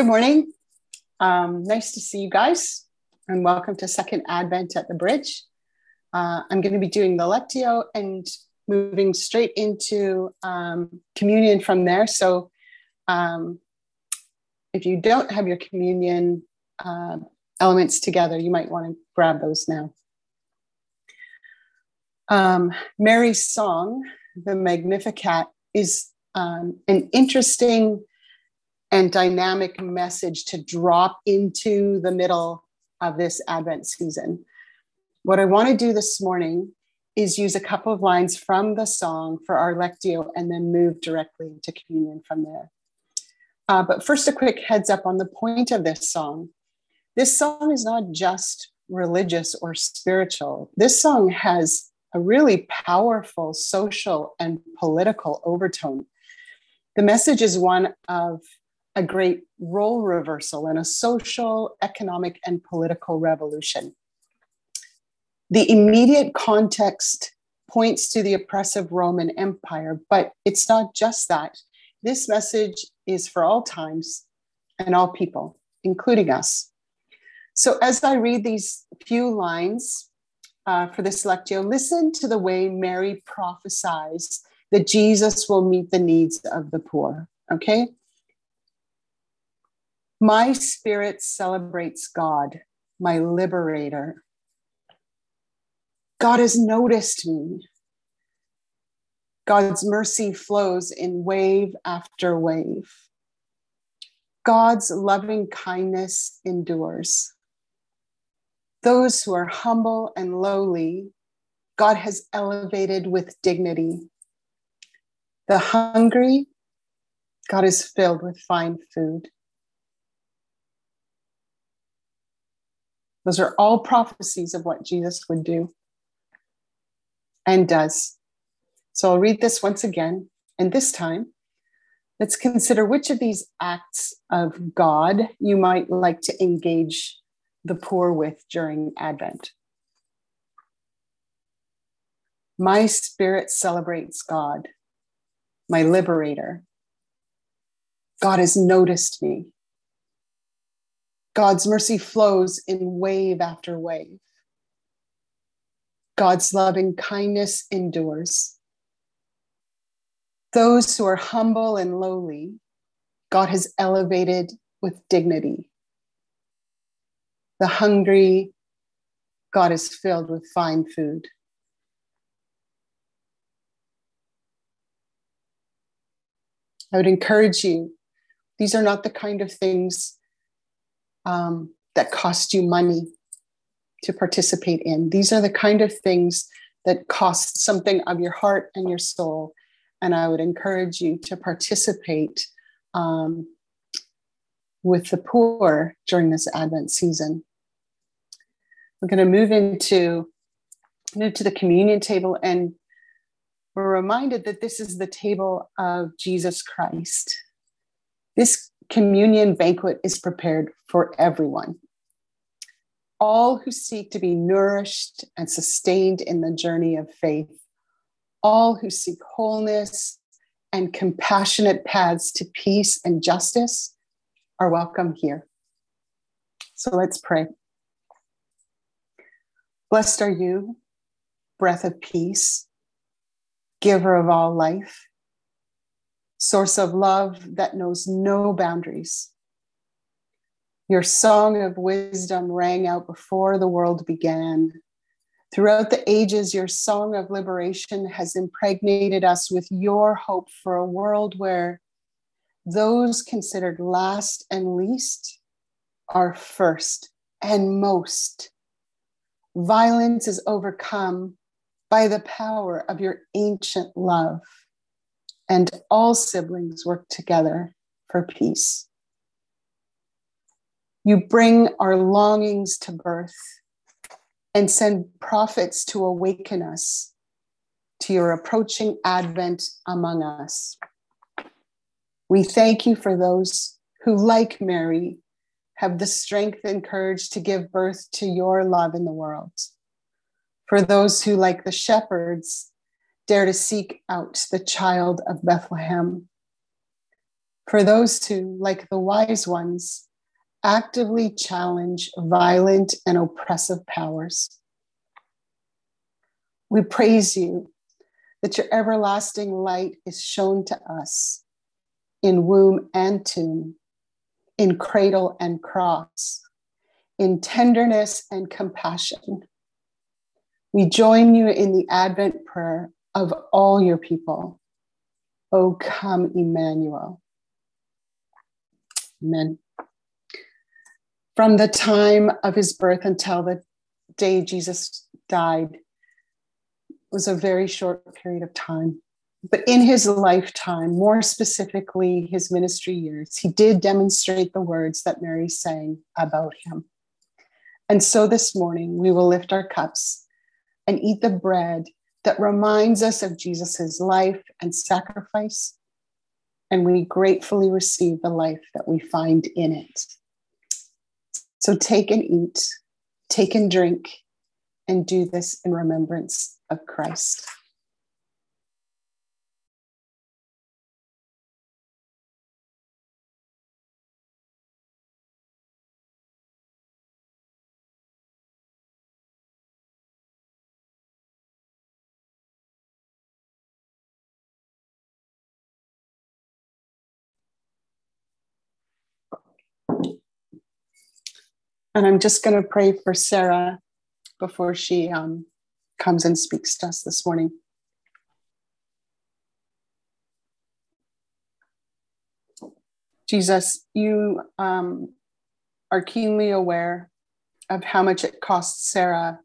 Good morning. Um, nice to see you guys, and welcome to Second Advent at the Bridge. Uh, I'm going to be doing the Lectio and moving straight into um, communion from there. So, um, if you don't have your communion uh, elements together, you might want to grab those now. Um, Mary's song, the Magnificat, is um, an interesting and dynamic message to drop into the middle of this Advent season. What I want to do this morning is use a couple of lines from the song for our Lectio and then move directly into communion from there. Uh, but first, a quick heads up on the point of this song. This song is not just religious or spiritual, this song has a really powerful social and political overtone. The message is one of a great role reversal and a social, economic, and political revolution. The immediate context points to the oppressive Roman Empire, but it's not just that. This message is for all times and all people, including us. So, as I read these few lines uh, for this lectio, listen to the way Mary prophesies that Jesus will meet the needs of the poor. Okay? My spirit celebrates God, my liberator. God has noticed me. God's mercy flows in wave after wave. God's loving kindness endures. Those who are humble and lowly, God has elevated with dignity. The hungry, God is filled with fine food. Those are all prophecies of what Jesus would do and does. So I'll read this once again. And this time, let's consider which of these acts of God you might like to engage the poor with during Advent. My spirit celebrates God, my liberator. God has noticed me. God's mercy flows in wave after wave. God's loving kindness endures. Those who are humble and lowly, God has elevated with dignity. The hungry, God is filled with fine food. I would encourage you, these are not the kind of things um, that cost you money to participate in. These are the kind of things that cost something of your heart and your soul. And I would encourage you to participate um, with the poor during this Advent season. We're going to move into move to the communion table, and we're reminded that this is the table of Jesus Christ. This communion banquet is prepared for everyone. All who seek to be nourished and sustained in the journey of faith, all who seek wholeness and compassionate paths to peace and justice are welcome here. So let's pray. Blessed are you, breath of peace, giver of all life source of love that knows no boundaries. Your song of wisdom rang out before the world began. Throughout the ages, your song of liberation has impregnated us with your hope for a world where those considered last and least are first and most. Violence is overcome by the power of your ancient love and all siblings work together for peace. You bring our longings to birth and send prophets to awaken us to your approaching advent among us. We thank you for those who, like Mary, have the strength and courage to give birth to your love in the world. For those who, like the shepherds, dare to seek out the child of Bethlehem. for those who, like the wise ones, actively challenge violent and oppressive powers. We praise you that your everlasting light is shown to us in womb and tomb, in cradle and cross, in tenderness and compassion. We join you in the Advent prayer of all your people. O come, Emmanuel. Amen. From the time of his birth until the day Jesus died was a very short period of time. But in his lifetime, more specifically his ministry years, he did demonstrate the words that Mary sang about him. And so this morning, we will lift our cups and eat the bread that reminds us of Jesus' life and sacrifice. And we gratefully receive the life that we find in it. So take and eat, take and drink, and do this in remembrance of Christ. And I'm just going to pray for Sarah before she um, comes and speaks to us this morning. Jesus, you um, are keenly aware of how much it costs Sarah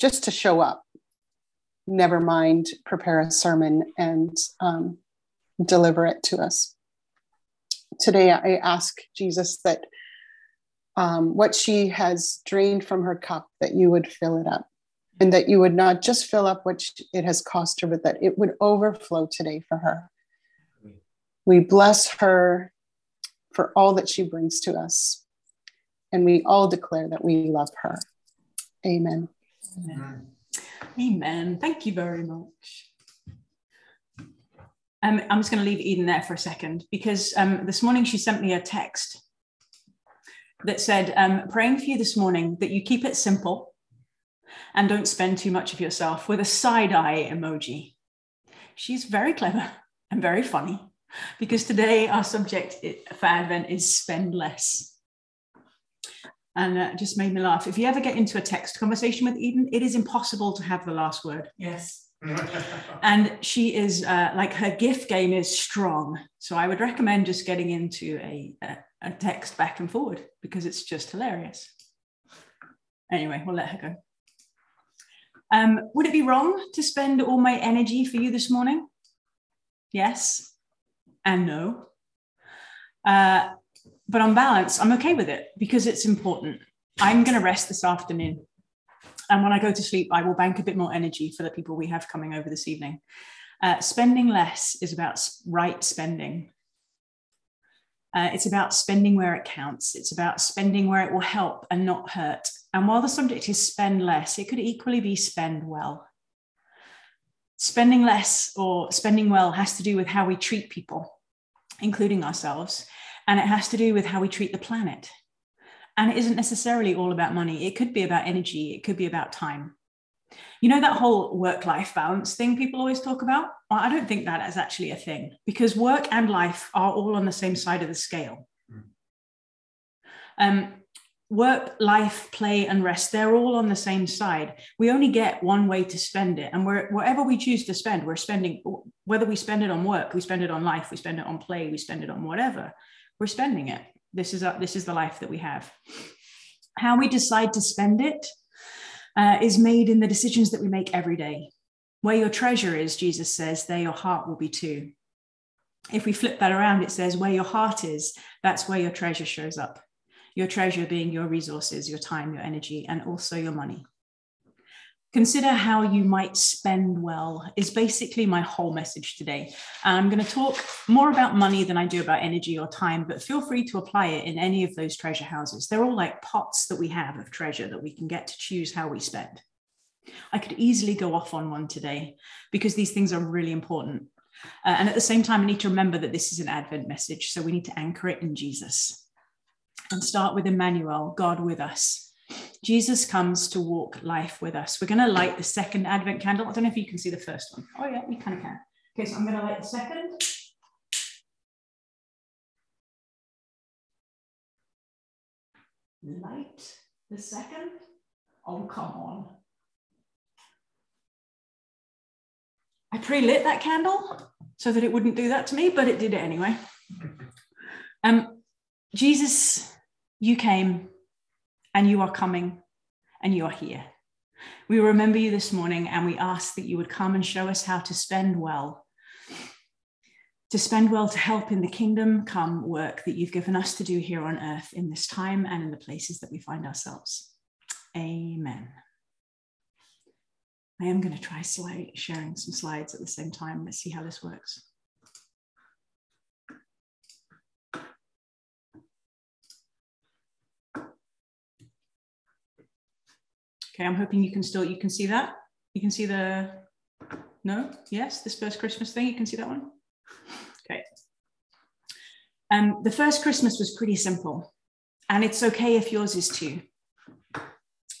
just to show up, never mind prepare a sermon and um, deliver it to us. Today, I ask Jesus that um, what she has drained from her cup, that you would fill it up. And that you would not just fill up what it has cost her, but that it would overflow today for her. We bless her for all that she brings to us. And we all declare that we love her. Amen. Amen. Amen. Thank you very much. Um, I'm just going to leave Eden there for a second because um, this morning she sent me a text that said, um, praying for you this morning that you keep it simple and don't spend too much of yourself with a side eye emoji. She's very clever and very funny because today our subject for Advent is spend less. And uh, just made me laugh. If you ever get into a text conversation with Eden, it is impossible to have the last word. Yes. and she is uh, like her GIF game is strong. So I would recommend just getting into a, a, a text back and forward because it's just hilarious. Anyway, we'll let her go. Um, would it be wrong to spend all my energy for you this morning? Yes and no. Uh, but on balance, I'm okay with it because it's important. I'm going to rest this afternoon. And when I go to sleep, I will bank a bit more energy for the people we have coming over this evening. Uh, spending less is about right spending. Uh, it's about spending where it counts. It's about spending where it will help and not hurt. And while the subject is spend less, it could equally be spend well. Spending less or spending well has to do with how we treat people, including ourselves, and it has to do with how we treat the planet. And it isn't necessarily all about money, it could be about energy, it could be about time. You know, that whole work life balance thing people always talk about? Well, I don't think that is actually a thing because work and life are all on the same side of the scale. Mm. Um, work, life, play, and rest, they're all on the same side. We only get one way to spend it. And wherever we choose to spend, we're spending, whether we spend it on work, we spend it on life, we spend it on play, we spend it on whatever, we're spending it. This is, a, this is the life that we have. How we decide to spend it uh, is made in the decisions that we make every day. Where your treasure is, Jesus says, there your heart will be too. If we flip that around, it says, where your heart is, that's where your treasure shows up. Your treasure being your resources, your time, your energy, and also your money. Consider how you might spend well, is basically my whole message today. I'm going to talk more about money than I do about energy or time, but feel free to apply it in any of those treasure houses. They're all like pots that we have of treasure that we can get to choose how we spend. I could easily go off on one today because these things are really important. Uh, and at the same time, I need to remember that this is an Advent message. So we need to anchor it in Jesus and start with Emmanuel, God with us. Jesus comes to walk life with us. We're going to light the second Advent candle. I don't know if you can see the first one. Oh, yeah, you kind of can. Okay, so I'm going to light the second. Light the second. Oh, come on. I pre lit that candle so that it wouldn't do that to me, but it did it anyway. Um, Jesus, you came and you are coming and you are here. We remember you this morning and we ask that you would come and show us how to spend well, to spend well to help in the kingdom come work that you've given us to do here on earth in this time and in the places that we find ourselves. Amen. I am going to try sharing some slides at the same time. Let's see how this works. Okay, I'm hoping you can still, you can see that? You can see the, no? Yes, this first Christmas thing, you can see that one? Okay. Um, the first Christmas was pretty simple, and it's okay if yours is too.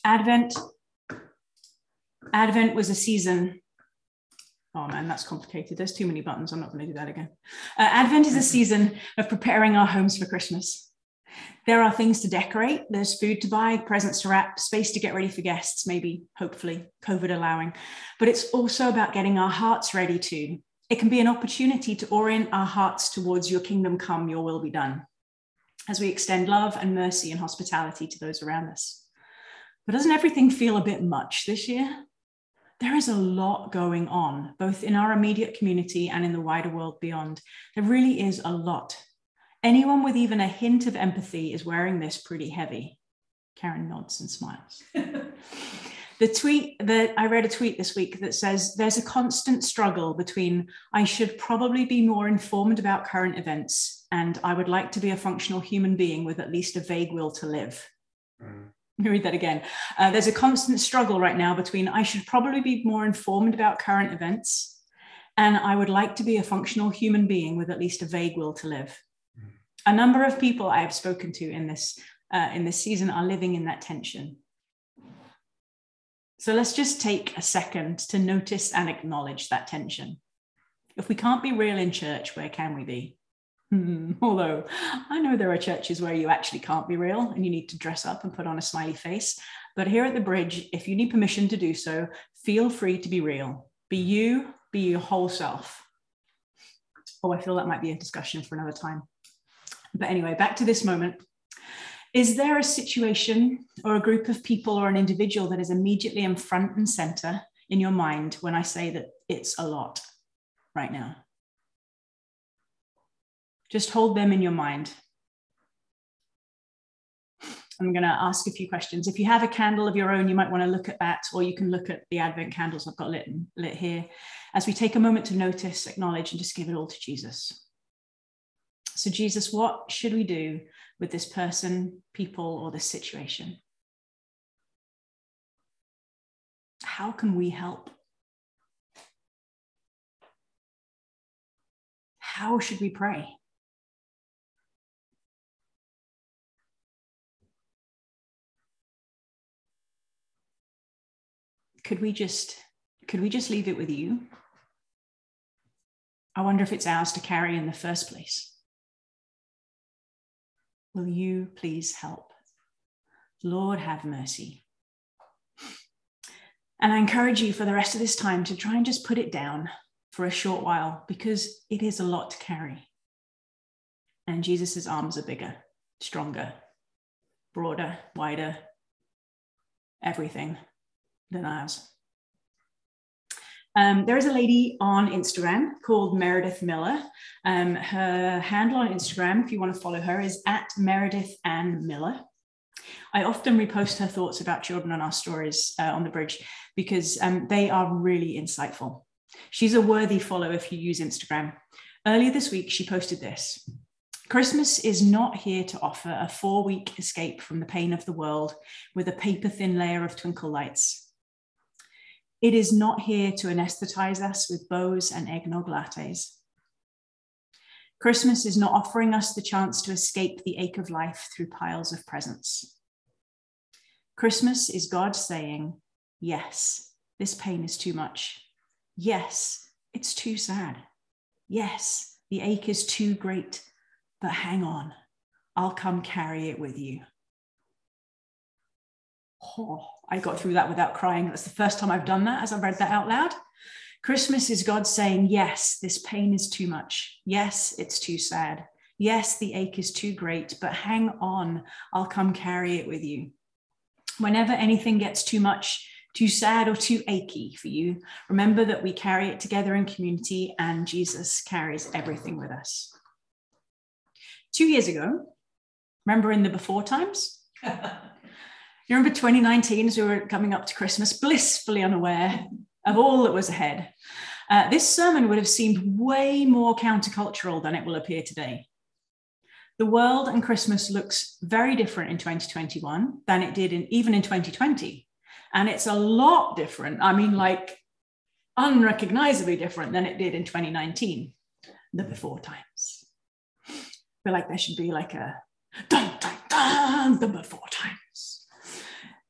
Advent Advent was a season. Oh man, that's complicated. There's too many buttons. I'm not going to do that again. Uh, Advent is a season of preparing our homes for Christmas. There are things to decorate, there's food to buy, presents to wrap, space to get ready for guests, maybe, hopefully, COVID allowing. But it's also about getting our hearts ready too. It can be an opportunity to orient our hearts towards your kingdom come, your will be done, as we extend love and mercy and hospitality to those around us. But doesn't everything feel a bit much this year? there is a lot going on, both in our immediate community and in the wider world beyond. There really is a lot. Anyone with even a hint of empathy is wearing this pretty heavy. Karen nods and smiles. the tweet that I read a tweet this week that says there's a constant struggle between I should probably be more informed about current events and I would like to be a functional human being with at least a vague will to live. Mm. Let me read that again. Uh, there's a constant struggle right now between I should probably be more informed about current events and I would like to be a functional human being with at least a vague will to live. A number of people I have spoken to in this uh, in this season are living in that tension. So let's just take a second to notice and acknowledge that tension. If we can't be real in church, where can we be? Hmm, although I know there are churches where you actually can't be real and you need to dress up and put on a smiley face. But here at the bridge, if you need permission to do so, feel free to be real. Be you, be your whole self. Oh, I feel that might be a discussion for another time. But anyway, back to this moment. Is there a situation or a group of people or an individual that is immediately in front and center in your mind when I say that it's a lot right now? Just hold them in your mind. I'm going to ask a few questions. If you have a candle of your own, you might want to look at that, or you can look at the Advent candles I've got lit, lit here as we take a moment to notice, acknowledge, and just give it all to Jesus. So, Jesus, what should we do with this person, people, or this situation? How can we help? How should we pray? could we just could we just leave it with you? I wonder if it's ours to carry in the first place. Will you please help? Lord, have mercy. And I encourage you for the rest of this time to try and just put it down for a short while because it is a lot to carry. And Jesus' arms are bigger, stronger, broader, wider, everything than ours. Um, there is a lady on Instagram called Meredith Miller. Um, her handle on Instagram, if you want to follow her, is at Meredith Ann Miller. I often repost her thoughts about children on our stories uh, on the bridge because um, they are really insightful. She's a worthy follow if you use Instagram. Earlier this week, she posted this Christmas is not here to offer a four week escape from the pain of the world with a paper thin layer of twinkle lights. It is not here to anesthetize us with bows and eggnog lattes. Christmas is not offering us the chance to escape the ache of life through piles of presents. Christmas is God saying, Yes, this pain is too much. Yes, it's too sad. Yes, the ache is too great, but hang on, I'll come carry it with you. Oh, I got through that without crying. That's the first time I've done that as I've read that out loud. Christmas is God saying, Yes, this pain is too much. Yes, it's too sad. Yes, the ache is too great, but hang on, I'll come carry it with you. Whenever anything gets too much, too sad, or too achy for you, remember that we carry it together in community and Jesus carries everything with us. Two years ago, remember in the before times? You remember 2019 as we were coming up to Christmas, blissfully unaware of all that was ahead. Uh, this sermon would have seemed way more countercultural than it will appear today. The world and Christmas looks very different in 2021 than it did in even in 2020. And it's a lot different. I mean, like unrecognizably different than it did in 2019, the before times. I feel like there should be like a dun dun dun, the before times.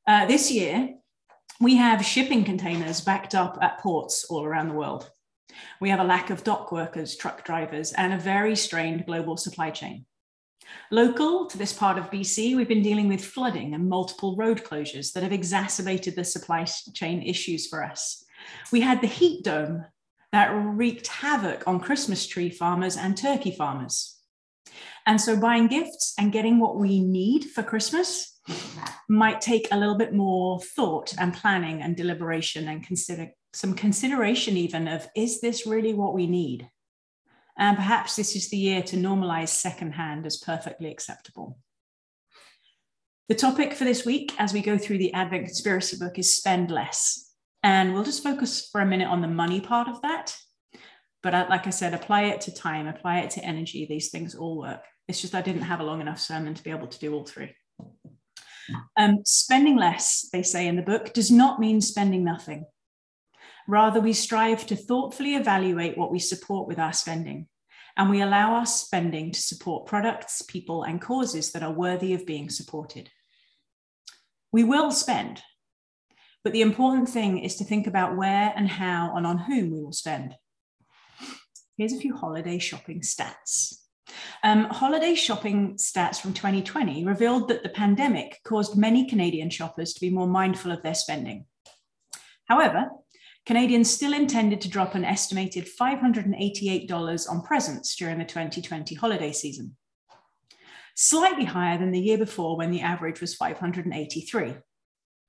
Uh, this year, we have shipping containers backed up at ports all around the world. We have a lack of dock workers, truck drivers, and a very strained global supply chain. Local to this part of BC, we've been dealing with flooding and multiple road closures that have exacerbated the supply chain issues for us. We had the heat dome that wreaked havoc on Christmas tree farmers and turkey farmers. And so buying gifts and getting what we need for Christmas might take a little bit more thought and planning and deliberation and consider some consideration even of is this really what we need? And perhaps this is the year to normalize secondhand as perfectly acceptable. The topic for this week, as we go through the Advent Conspiracy book, is spend less. And we'll just focus for a minute on the money part of that. But uh, like I said, apply it to time, apply it to energy. These things all work. It's just I didn't have a long enough sermon to be able to do all three. Um, spending less, they say in the book, does not mean spending nothing. Rather, we strive to thoughtfully evaluate what we support with our spending, and we allow our spending to support products, people, and causes that are worthy of being supported. We will spend, but the important thing is to think about where and how and on whom we will spend. Here's a few holiday shopping stats. Um, holiday shopping stats from 2020 revealed that the pandemic caused many Canadian shoppers to be more mindful of their spending. However, Canadians still intended to drop an estimated $588 on presents during the 2020 holiday season, slightly higher than the year before when the average was 583.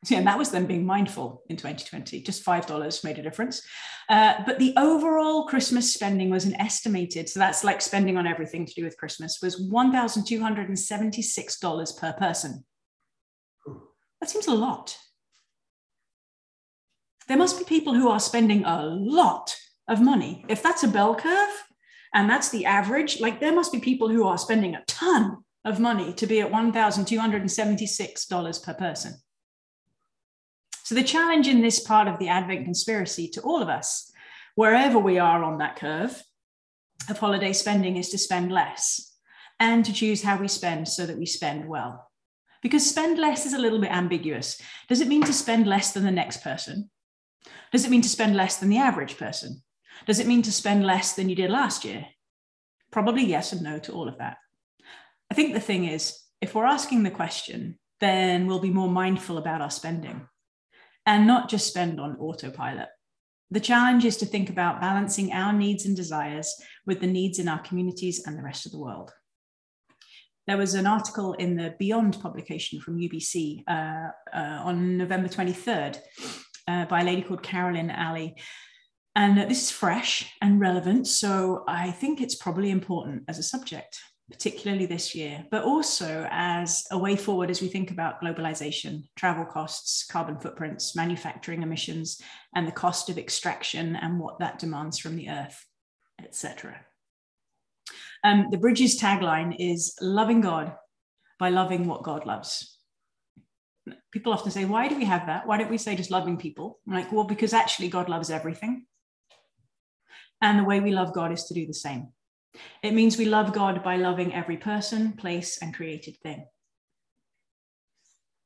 Yeah, and that was them being mindful in 2020. Just $5 made a difference. Uh, but the overall Christmas spending was an estimated, so that's like spending on everything to do with Christmas, was $1,276 per person. That seems a lot. There must be people who are spending a lot of money. If that's a bell curve and that's the average, like there must be people who are spending a ton of money to be at $1,276 per person. So, the challenge in this part of the Advent conspiracy to all of us, wherever we are on that curve of holiday spending, is to spend less and to choose how we spend so that we spend well. Because spend less is a little bit ambiguous. Does it mean to spend less than the next person? Does it mean to spend less than the average person? Does it mean to spend less than you did last year? Probably yes and no to all of that. I think the thing is, if we're asking the question, then we'll be more mindful about our spending and not just spend on autopilot. The challenge is to think about balancing our needs and desires with the needs in our communities and the rest of the world. There was an article in the Beyond publication from UBC uh, uh, on November 23rd uh, by a lady called Carolyn Alley. And this is fresh and relevant, so I think it's probably important as a subject particularly this year, but also as a way forward as we think about globalization, travel costs, carbon footprints, manufacturing emissions, and the cost of extraction and what that demands from the earth, etc. Um, the Bridges tagline is loving God by loving what God loves. people often say, why do we have that? Why don't we say just loving people? I'm like, well, because actually God loves everything. And the way we love God is to do the same. It means we love God by loving every person, place, and created thing.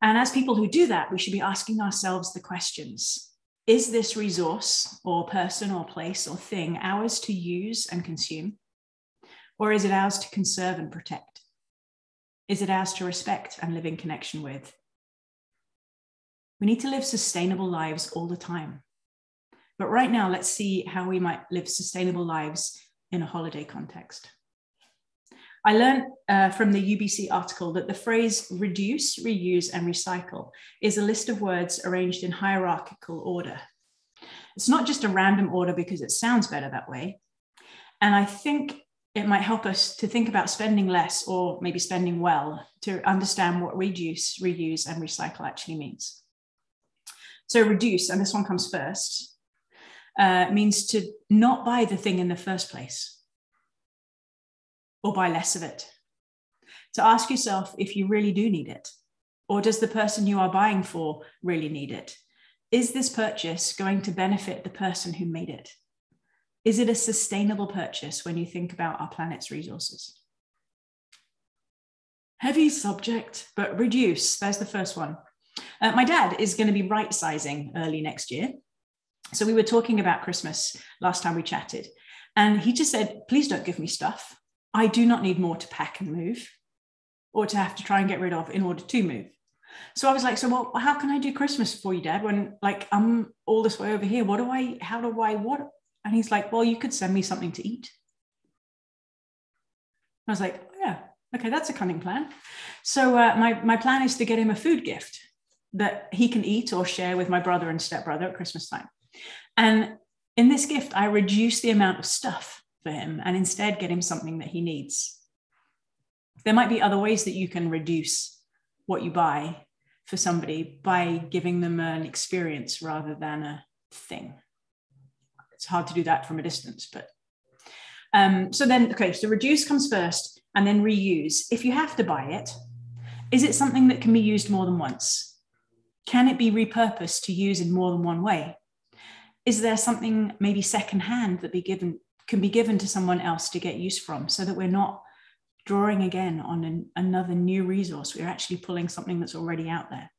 And as people who do that, we should be asking ourselves the questions Is this resource or person or place or thing ours to use and consume? Or is it ours to conserve and protect? Is it ours to respect and live in connection with? We need to live sustainable lives all the time. But right now, let's see how we might live sustainable lives in a holiday context. I learned uh, from the UBC article that the phrase reduce, reuse, and recycle is a list of words arranged in hierarchical order. It's not just a random order because it sounds better that way. And I think it might help us to think about spending less or maybe spending well to understand what reduce, reuse, and recycle actually means. So, reduce, and this one comes first, uh, means to not buy the thing in the first place or buy less of it. To ask yourself if you really do need it, or does the person you are buying for really need it? Is this purchase going to benefit the person who made it? Is it a sustainable purchase when you think about our planet's resources? Heavy subject, but reduce. There's the first one. Uh, my dad is going to be right sizing early next year. So we were talking about Christmas last time we chatted. And he just said, please don't give me stuff. I do not need more to pack and move or to have to try and get rid of in order to move. So I was like, so well, how can I do Christmas for you, Dad? When like I'm all this way over here, what do I, how do I, what? And he's like, well, you could send me something to eat. I was like, yeah, okay, that's a cunning plan. So uh, my, my plan is to get him a food gift that he can eat or share with my brother and stepbrother at Christmas time. And in this gift, I reduce the amount of stuff for him and instead get him something that he needs. There might be other ways that you can reduce what you buy for somebody by giving them an experience rather than a thing. It's hard to do that from a distance, but um, so then, okay, so reduce comes first and then reuse. If you have to buy it, is it something that can be used more than once? Can it be repurposed to use in more than one way? Is there something maybe secondhand that be given can be given to someone else to get use from so that we're not drawing again on an, another new resource. We're actually pulling something that's already out there.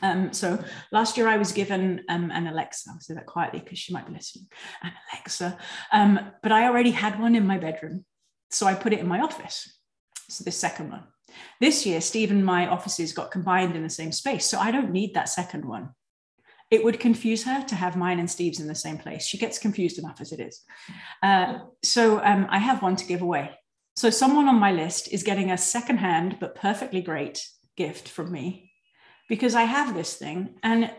Um, so last year I was given um, an Alexa. I'll say that quietly because she might be listening. An Alexa, um, but I already had one in my bedroom, so I put it in my office. So the second one. This year, Steve and my offices got combined in the same space, so I don't need that second one it would confuse her to have mine and Steve's in the same place. She gets confused enough as it is. Uh, so um, I have one to give away. So someone on my list is getting a secondhand but perfectly great gift from me because I have this thing and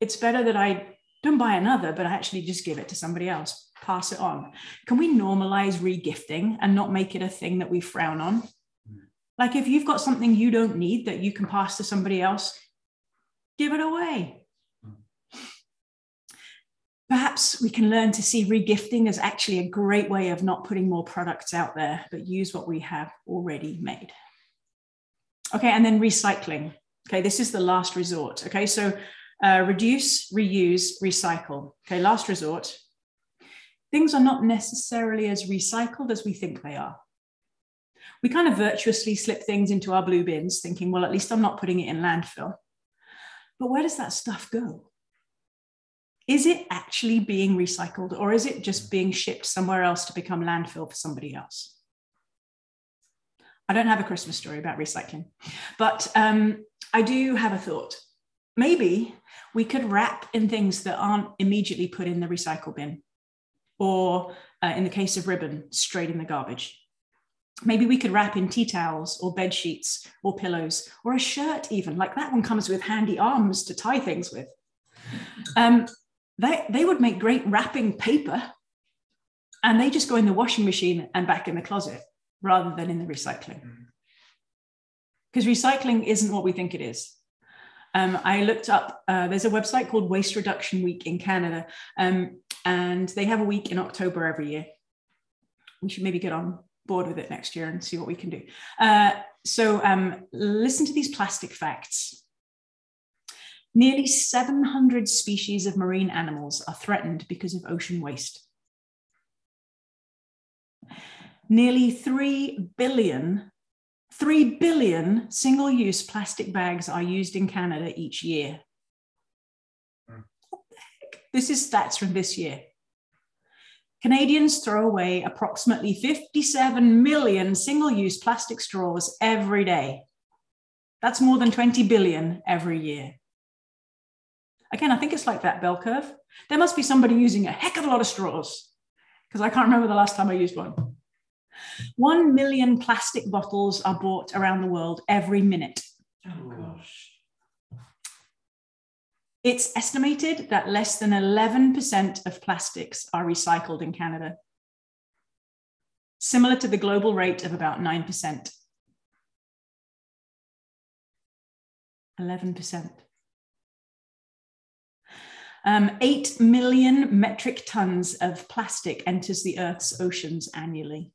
it's better that I don't buy another, but I actually just give it to somebody else, pass it on. Can we normalize regifting and not make it a thing that we frown on? Like if you've got something you don't need that you can pass to somebody else, give it away perhaps we can learn to see regifting as actually a great way of not putting more products out there, but use what we have already made. Okay, and then recycling. Okay, this is the last resort. Okay, so uh, reduce, reuse, recycle. Okay, last resort. Things are not necessarily as recycled as we think they are. We kind of virtuously slip things into our blue bins, thinking, well, at least I'm not putting it in landfill. But where does that stuff go? Is it actually being recycled or is it just being shipped somewhere else to become landfill for somebody else? I don't have a Christmas story about recycling, but um, I do have a thought. Maybe we could wrap in things that aren't immediately put in the recycle bin, or uh, in the case of ribbon, straight in the garbage. Maybe we could wrap in tea towels or bed sheets or pillows or a shirt, even like that one comes with handy arms to tie things with. Um, they, they would make great wrapping paper and they just go in the washing machine and back in the closet rather than in the recycling. Because recycling isn't what we think it is. Um, I looked up, uh, there's a website called Waste Reduction Week in Canada, um, and they have a week in October every year. We should maybe get on board with it next year and see what we can do. Uh, so, um, listen to these plastic facts Nearly 700 species of marine animals are threatened because of ocean waste. Nearly 3 billion, 3 billion single use plastic bags are used in Canada each year. Hmm. What the heck? This is stats from this year. Canadians throw away approximately 57 million single use plastic straws every day. That's more than 20 billion every year. Again, I think it's like that bell curve. There must be somebody using a heck of a lot of straws because I can't remember the last time I used one. One million plastic bottles are bought around the world every minute. Oh, gosh. It's estimated that less than 11% of plastics are recycled in Canada, similar to the global rate of about 9%. 11%. Um, 8 million metric tons of plastic enters the Earth's oceans annually.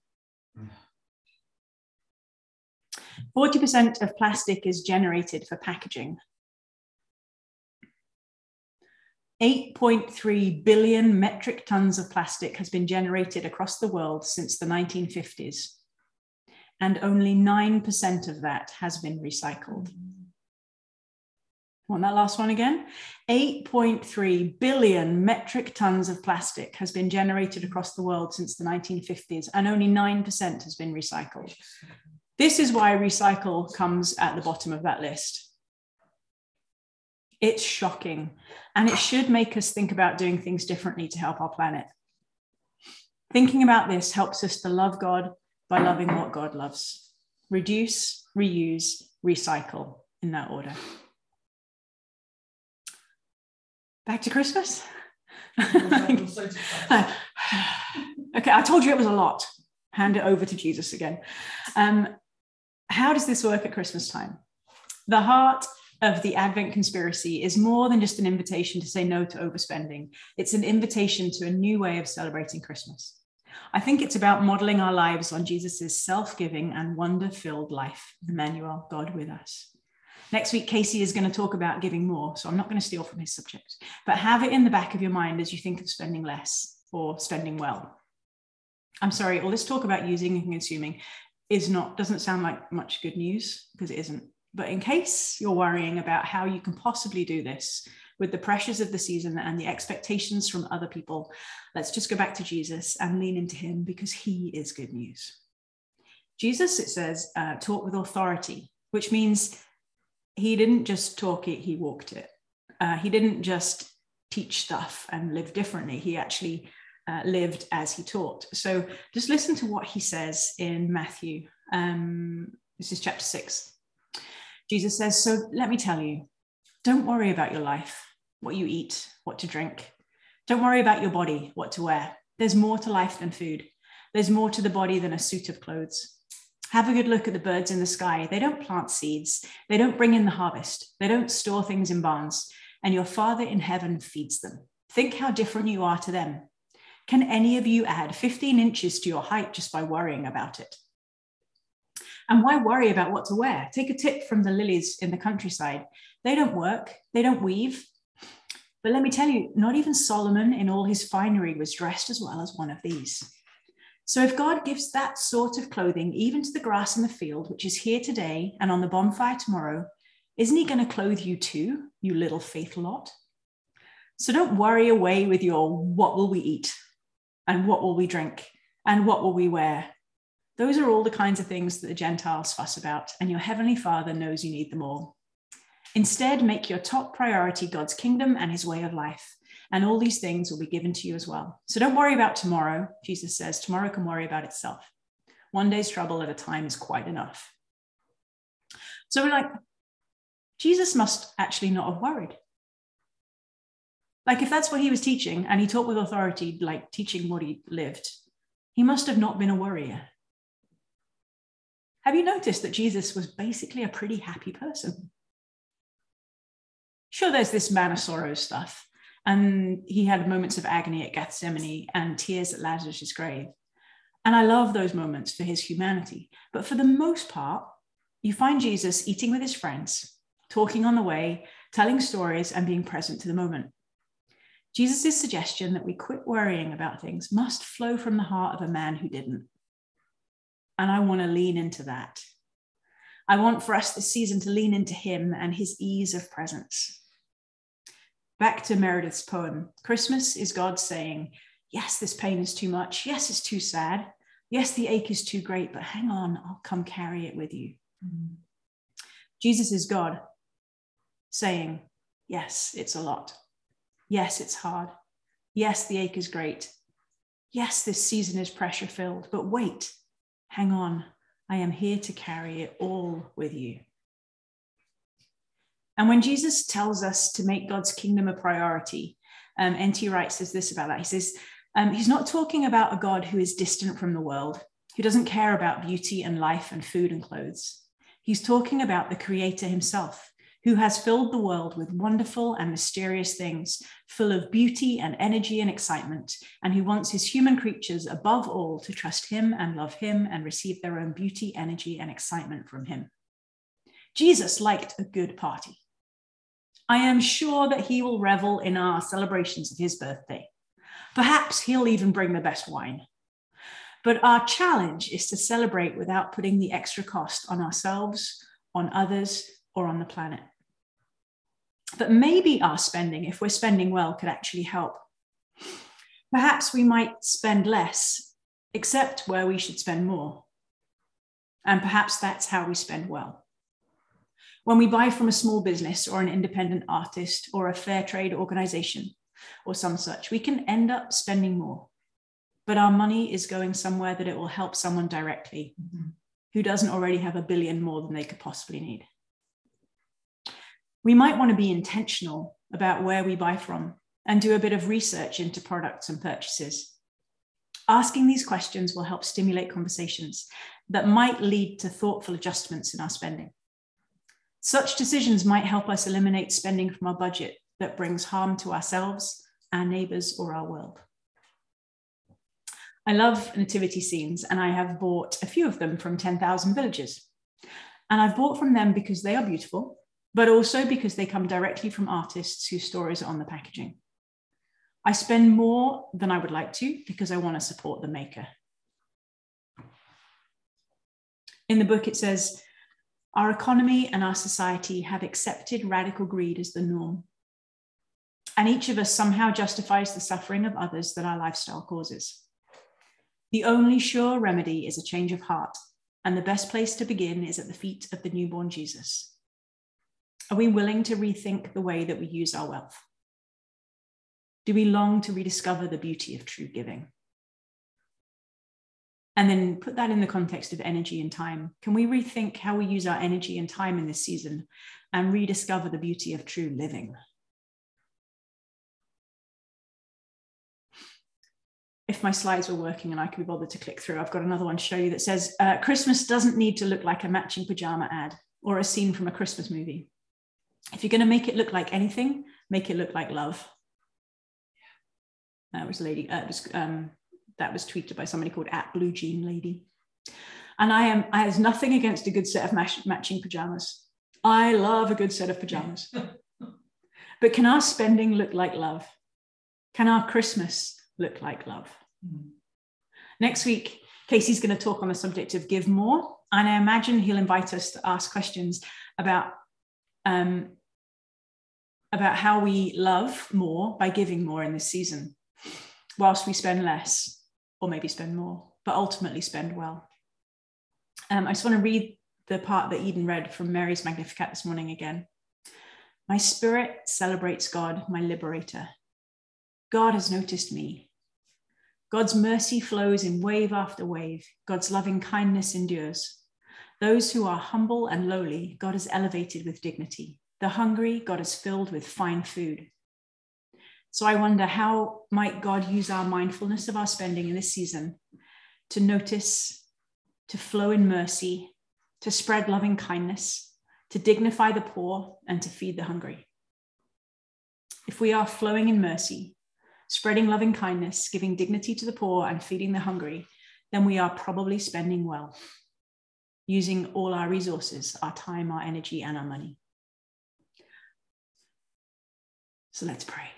40% of plastic is generated for packaging. 8.3 billion metric tons of plastic has been generated across the world since the 1950s, and only 9% of that has been recycled. Want that last one again? 8.3 billion metric tons of plastic has been generated across the world since the 1950s, and only 9% has been recycled. This is why recycle comes at the bottom of that list. It's shocking, and it should make us think about doing things differently to help our planet. Thinking about this helps us to love God by loving what God loves. Reduce, reuse, recycle in that order. Back to Christmas. okay, I told you it was a lot. Hand it over to Jesus again. Um, how does this work at Christmas time? The heart of the Advent conspiracy is more than just an invitation to say no to overspending. It's an invitation to a new way of celebrating Christmas. I think it's about modeling our lives on Jesus' self giving and wonder filled life, the Emmanuel, God with us. Next week, Casey is going to talk about giving more. So I'm not going to steal from his subject, but have it in the back of your mind as you think of spending less or spending well. I'm sorry, all this talk about using and consuming is not, doesn't sound like much good news because it isn't. But in case you're worrying about how you can possibly do this with the pressures of the season and the expectations from other people, let's just go back to Jesus and lean into him because he is good news. Jesus, it says, uh, taught with authority, which means he didn't just talk it, he walked it. Uh, he didn't just teach stuff and live differently. He actually uh, lived as he taught. So just listen to what he says in Matthew. Um, this is chapter six. Jesus says, So let me tell you, don't worry about your life, what you eat, what to drink. Don't worry about your body, what to wear. There's more to life than food. There's more to the body than a suit of clothes. Have a good look at the birds in the sky. They don't plant seeds, they don't bring in the harvest, they don't store things in barns, and your Father in heaven feeds them. Think how different you are to them. Can any of you add 15 inches to your height just by worrying about it? And why worry about what to wear? Take a tip from the lilies in the countryside. They don't work, they don't weave. But let me tell you, not even Solomon in all his finery was dressed as well as one of these. So, if God gives that sort of clothing even to the grass in the field, which is here today and on the bonfire tomorrow, isn't He going to clothe you too, you little faith lot? So, don't worry away with your what will we eat and what will we drink and what will we wear. Those are all the kinds of things that the Gentiles fuss about, and your Heavenly Father knows you need them all. Instead, make your top priority God's kingdom and His way of life and all these things will be given to you as well. So don't worry about tomorrow. Jesus says, tomorrow can worry about itself. One day's trouble at a time is quite enough. So we're like, Jesus must actually not have worried. Like, if that's what he was teaching and he taught with authority, like teaching what he lived, he must have not been a worrier. Have you noticed that Jesus was basically a pretty happy person? Sure, there's this man of sorrows stuff, and he had moments of agony at Gethsemane and tears at Lazarus' grave. And I love those moments for his humanity. But for the most part, you find Jesus eating with his friends, talking on the way, telling stories, and being present to the moment. Jesus' suggestion that we quit worrying about things must flow from the heart of a man who didn't. And I want to lean into that. I want for us this season to lean into him and his ease of presence. Back to Meredith's poem Christmas is God saying, Yes, this pain is too much. Yes, it's too sad. Yes, the ache is too great, but hang on, I'll come carry it with you. Mm-hmm. Jesus is God saying, Yes, it's a lot. Yes, it's hard. Yes, the ache is great. Yes, this season is pressure filled, but wait, hang on. I am here to carry it all with you. And when Jesus tells us to make God's kingdom a priority, um, N.T. Wright says this about that. He says, um, he's not talking about a God who is distant from the world, who doesn't care about beauty and life and food and clothes. He's talking about the Creator himself, who has filled the world with wonderful and mysterious things, full of beauty and energy and excitement, and who wants his human creatures above all to trust him and love him and receive their own beauty, energy, and excitement from him. Jesus liked a good party. I am sure that he will revel in our celebrations of his birthday. Perhaps he'll even bring the best wine. But our challenge is to celebrate without putting the extra cost on ourselves, on others, or on the planet. But maybe our spending, if we're spending well, could actually help. Perhaps we might spend less, except where we should spend more. And perhaps that's how we spend well. When we buy from a small business or an independent artist or a fair trade organization or some such, we can end up spending more. But our money is going somewhere that it will help someone directly mm-hmm. who doesn't already have a billion more than they could possibly need. We might want to be intentional about where we buy from and do a bit of research into products and purchases. Asking these questions will help stimulate conversations that might lead to thoughtful adjustments in our spending. Such decisions might help us eliminate spending from our budget that brings harm to ourselves, our neighbors, or our world. I love nativity scenes, and I have bought a few of them from 10,000 villages. And I've bought from them because they are beautiful but also because they come directly from artists whose stories are on the packaging. I spend more than I would like to because I want to support the maker. In the book, it says, Our economy and our society have accepted radical greed as the norm. And each of us somehow justifies the suffering of others that our lifestyle causes. The only sure remedy is a change of heart, and the best place to begin is at the feet of the newborn Jesus. Are we willing to rethink the way that we use our wealth? Do we long to rediscover the beauty of true giving? And then put that in the context of energy and time. Can we rethink how we use our energy and time in this season and rediscover the beauty of true living? if my slides were working and I could be bothered to click through, I've got another one to show you that says uh, Christmas doesn't need to look like a matching pajama ad or a scene from a Christmas movie if you're going to make it look like anything, make it look like love. That was a lady. Uh, was, um, that was tweeted by somebody called at Blue Jean Lady. And I am. I has nothing against a good set of match, matching pajamas. I love a good set of pajamas. but can our spending look like love? Can our Christmas look like love? Mm. Next week, Casey's going to talk on the subject of give more. And I imagine he'll invite us to ask questions about um, about how we love more by giving more in this season, whilst we spend less, or maybe spend more, but ultimately spend well. Um, I just want to read the part that Eden read from Mary's Magnificat this morning again. My spirit celebrates God, my liberator. God has noticed me. God's mercy flows in wave after wave. God's loving kindness endures. Those who are humble and lowly, God has elevated with dignity. The hungry, God has filled with fine food. So I wonder how might God use our mindfulness of our spending in this season to notice, to flow in mercy, to spread loving kindness, to dignify the poor, and to feed the hungry. If we are flowing in mercy, spreading loving kindness, giving dignity to the poor, and feeding the hungry, then we are probably spending well using all our resources, our time, our energy, and our money. So let's pray.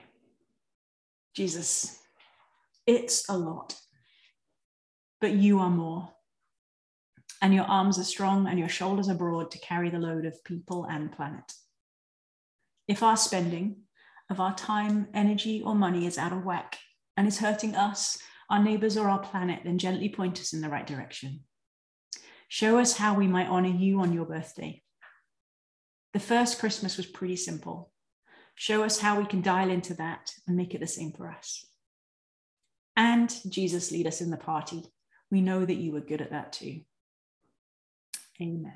Jesus, it's a lot, but you are more. And your arms are strong and your shoulders are broad to carry the load of people and planet. If our spending of our time, energy, or money is out of whack and is hurting us, our neighbors, or our planet, then gently point us in the right direction. Show us how we might honor you on your birthday. The first Christmas was pretty simple. Show us how we can dial into that and make it the same for us. And Jesus, lead us in the party. We know that you were good at that too. Amen.